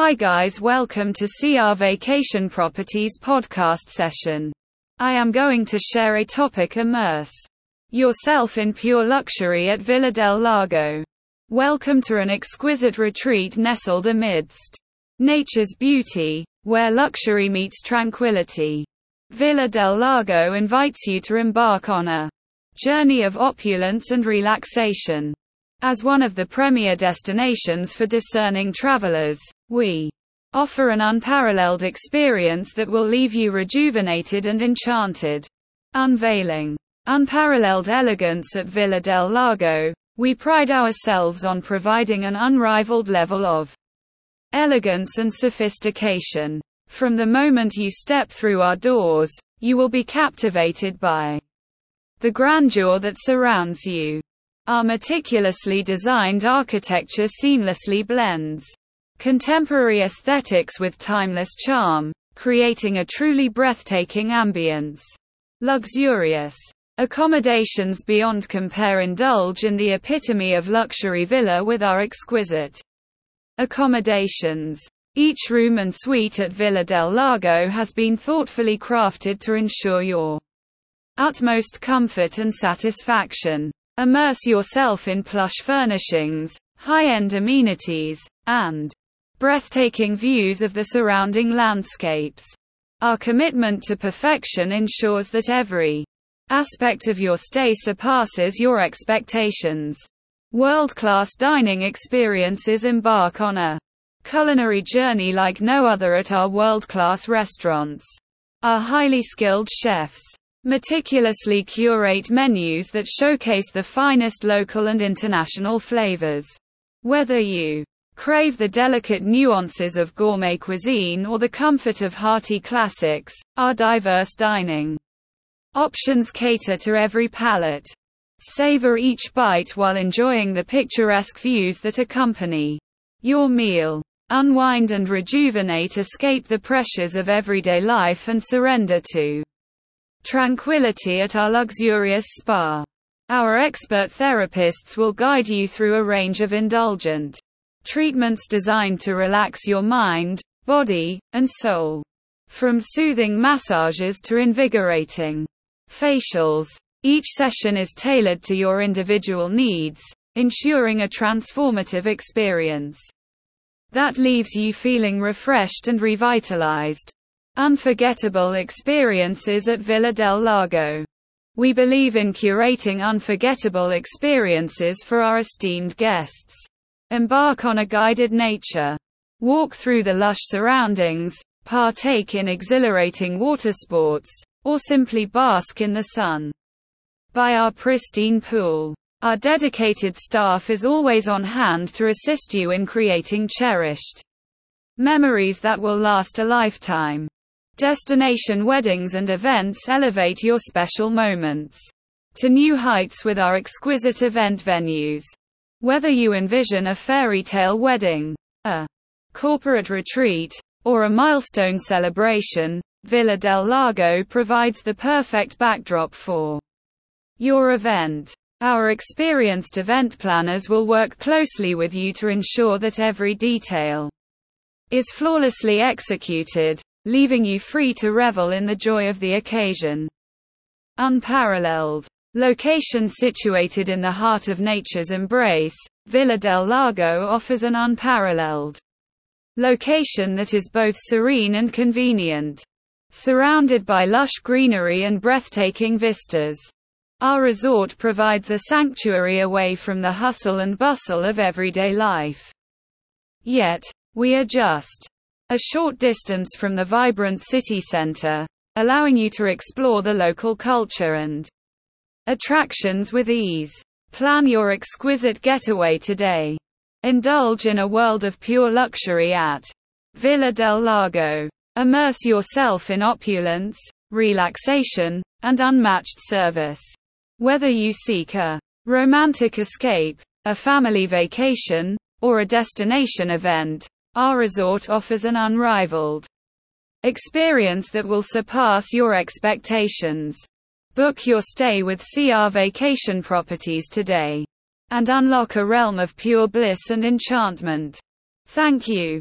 Hi guys, welcome to CR Vacation Properties podcast session. I am going to share a topic immerse yourself in pure luxury at Villa del Lago. Welcome to an exquisite retreat nestled amidst nature's beauty, where luxury meets tranquility. Villa del Lago invites you to embark on a journey of opulence and relaxation. As one of the premier destinations for discerning travelers, we offer an unparalleled experience that will leave you rejuvenated and enchanted. Unveiling unparalleled elegance at Villa del Lago, we pride ourselves on providing an unrivaled level of elegance and sophistication. From the moment you step through our doors, you will be captivated by the grandeur that surrounds you. Our meticulously designed architecture seamlessly blends contemporary aesthetics with timeless charm, creating a truly breathtaking ambience. Luxurious accommodations beyond compare indulge in the epitome of luxury villa with our exquisite accommodations. Each room and suite at Villa del Lago has been thoughtfully crafted to ensure your utmost comfort and satisfaction. Immerse yourself in plush furnishings, high-end amenities, and breathtaking views of the surrounding landscapes. Our commitment to perfection ensures that every aspect of your stay surpasses your expectations. World-class dining experiences embark on a culinary journey like no other at our world-class restaurants. Our highly skilled chefs meticulously curate menus that showcase the finest local and international flavors. Whether you Crave the delicate nuances of gourmet cuisine or the comfort of hearty classics, our diverse dining options cater to every palate. Savor each bite while enjoying the picturesque views that accompany your meal. Unwind and rejuvenate, escape the pressures of everyday life and surrender to tranquility at our luxurious spa. Our expert therapists will guide you through a range of indulgent Treatments designed to relax your mind, body, and soul. From soothing massages to invigorating facials, each session is tailored to your individual needs, ensuring a transformative experience that leaves you feeling refreshed and revitalized. Unforgettable experiences at Villa del Lago. We believe in curating unforgettable experiences for our esteemed guests. Embark on a guided nature walk through the lush surroundings, partake in exhilarating water sports, or simply bask in the sun. By our pristine pool, our dedicated staff is always on hand to assist you in creating cherished memories that will last a lifetime. Destination weddings and events elevate your special moments to new heights with our exquisite event venues. Whether you envision a fairy tale wedding, a corporate retreat, or a milestone celebration, Villa del Lago provides the perfect backdrop for your event. Our experienced event planners will work closely with you to ensure that every detail is flawlessly executed, leaving you free to revel in the joy of the occasion. Unparalleled Location situated in the heart of nature's embrace, Villa del Lago offers an unparalleled location that is both serene and convenient. Surrounded by lush greenery and breathtaking vistas, our resort provides a sanctuary away from the hustle and bustle of everyday life. Yet, we are just a short distance from the vibrant city center, allowing you to explore the local culture and attractions with ease. Plan your exquisite getaway today. Indulge in a world of pure luxury at Villa del Lago. Immerse yourself in opulence, relaxation, and unmatched service. Whether you seek a romantic escape, a family vacation, or a destination event, our resort offers an unrivaled experience that will surpass your expectations. Book your stay with CR Vacation Properties today and unlock a realm of pure bliss and enchantment. Thank you.